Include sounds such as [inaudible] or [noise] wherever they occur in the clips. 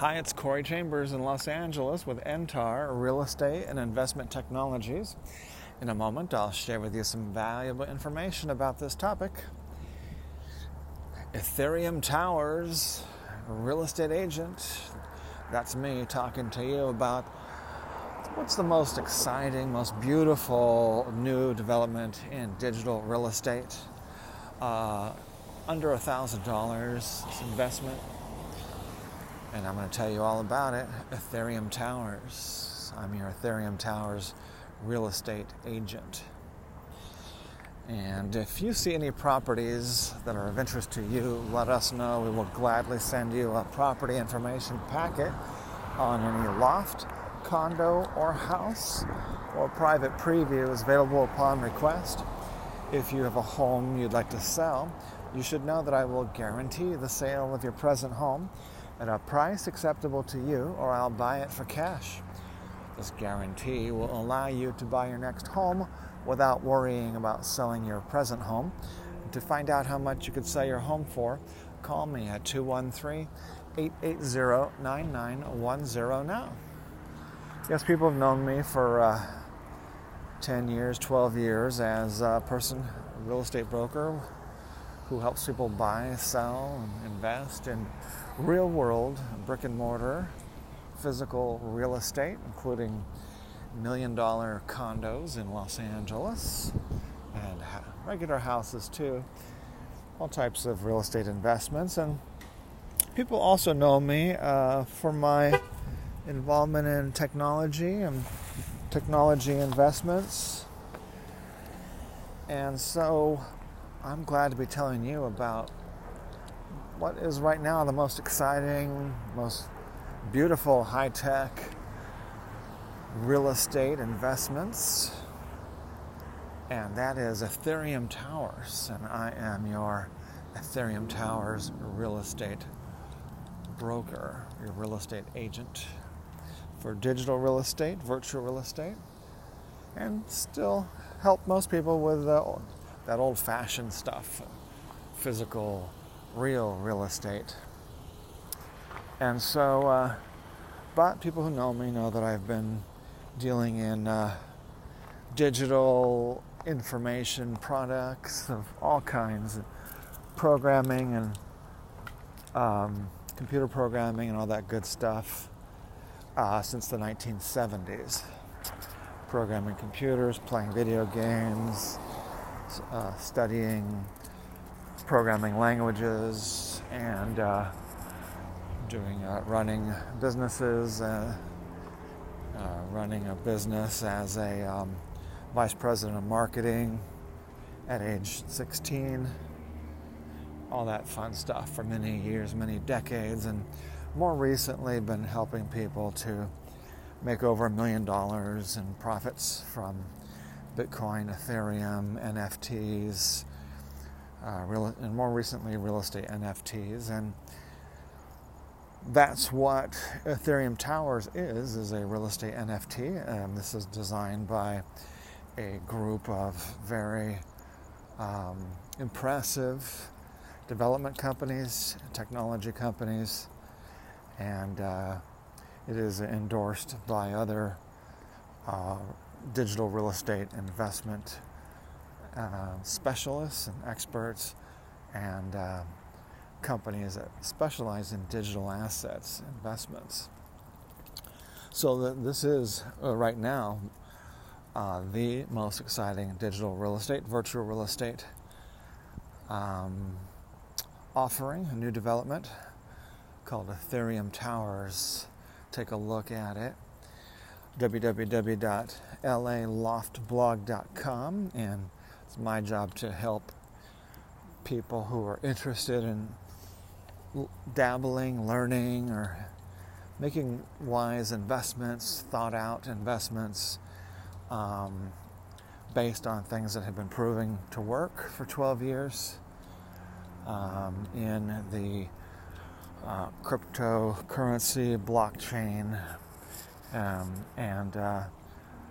Hi, it's Corey Chambers in Los Angeles with Entar Real Estate and Investment Technologies. In a moment, I'll share with you some valuable information about this topic. Ethereum Towers, real estate agent. That's me talking to you about what's the most exciting, most beautiful new development in digital real estate. Uh, under a thousand dollars investment and I'm going to tell you all about it. Ethereum Towers. I'm your Ethereum Towers real estate agent. And if you see any properties that are of interest to you, let us know. We will gladly send you a property information packet on any loft, condo, or house, or private preview is available upon request. If you have a home you'd like to sell, you should know that I will guarantee the sale of your present home at a price acceptable to you, or I'll buy it for cash. This guarantee will allow you to buy your next home without worrying about selling your present home. To find out how much you could sell your home for, call me at 213 880 9910 now. Yes, people have known me for uh, 10 years, 12 years as a person, a real estate broker who helps people buy, sell, and invest in real world brick and mortar physical real estate, including million dollar condos in Los Angeles and regular houses too, all types of real estate investments. And people also know me uh, for my involvement in technology and technology investments. And so I'm glad to be telling you about what is right now the most exciting, most beautiful high tech real estate investments. And that is Ethereum Towers. And I am your Ethereum Towers real estate broker, your real estate agent for digital real estate, virtual real estate, and still help most people with uh, that old fashioned stuff physical real real estate. And so, uh, but people who know me know that I've been dealing in uh, digital information products of all kinds, programming and um, computer programming and all that good stuff uh, since the 1970s. Programming computers, playing video games, uh, studying programming languages and uh, doing uh, running businesses, uh, uh, running a business as a um, vice president of marketing at age 16. All that fun stuff for many years, many decades, and more recently been helping people to make over a million dollars in profits from Bitcoin, Ethereum, NFTs, uh, real, and more recently real estate NFTs. And that's what Ethereum Towers is, is a real estate NFT. And this is designed by a group of very um, impressive development companies, technology companies, and uh, it is endorsed by other uh, digital real estate investment uh, specialists and experts and uh, companies that specialize in digital assets investments. So the, this is uh, right now uh, the most exciting digital real estate, virtual real estate um, offering, a new development called Ethereum Towers. Take a look at it www.laloftblog.com and it's my job to help people who are interested in dabbling, learning, or making wise investments, thought out investments um, based on things that have been proving to work for 12 years um, in the uh, cryptocurrency, blockchain, um, and uh,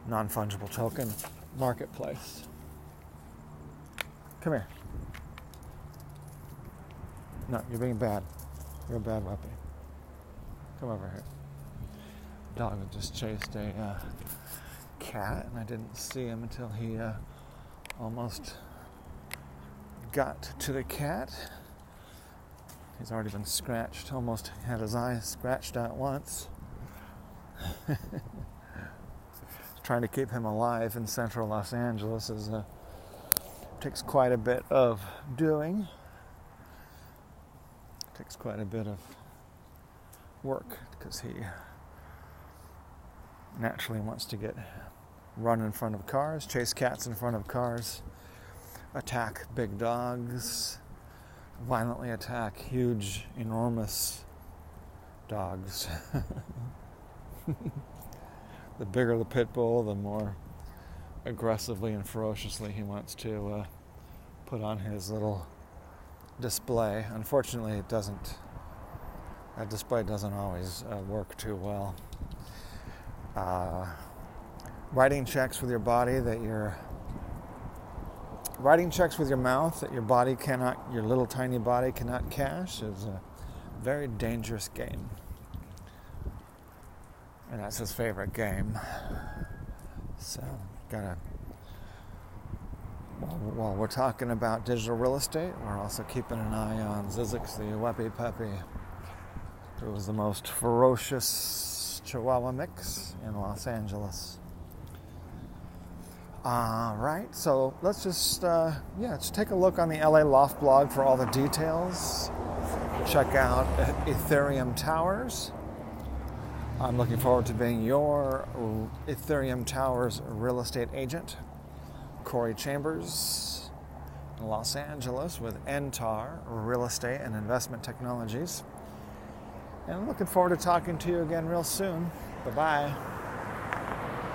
non fungible token marketplace. Come here. No, you're being bad. You're a bad puppy. Come over here. Dog had just chased a uh, cat, and I didn't see him until he uh, almost got to the cat. He's already been scratched, almost had his eye scratched out once. [laughs] Trying to keep him alive in central Los Angeles is uh, takes quite a bit of doing. Takes quite a bit of work because he naturally wants to get run in front of cars, chase cats in front of cars, attack big dogs, violently attack huge, enormous dogs. [laughs] [laughs] the bigger the pit bull, the more aggressively and ferociously he wants to uh, put on his little display. Unfortunately, it doesn't. That display doesn't always uh, work too well. Uh, writing checks with your body that you're writing checks with your mouth that your body cannot, your little tiny body cannot cash is a very dangerous game. And that's his favorite game. So, gotta. While we're talking about digital real estate, we're also keeping an eye on Zizix, the Weppy Peppy, who was the most ferocious Chihuahua mix in Los Angeles. All right, so let's just, uh, yeah, just take a look on the LA Loft blog for all the details. Check out Ethereum Towers. I'm looking forward to being your Ethereum Towers real estate agent. Corey Chambers in Los Angeles with Entar Real Estate and Investment Technologies. And I'm looking forward to talking to you again real soon. Bye bye.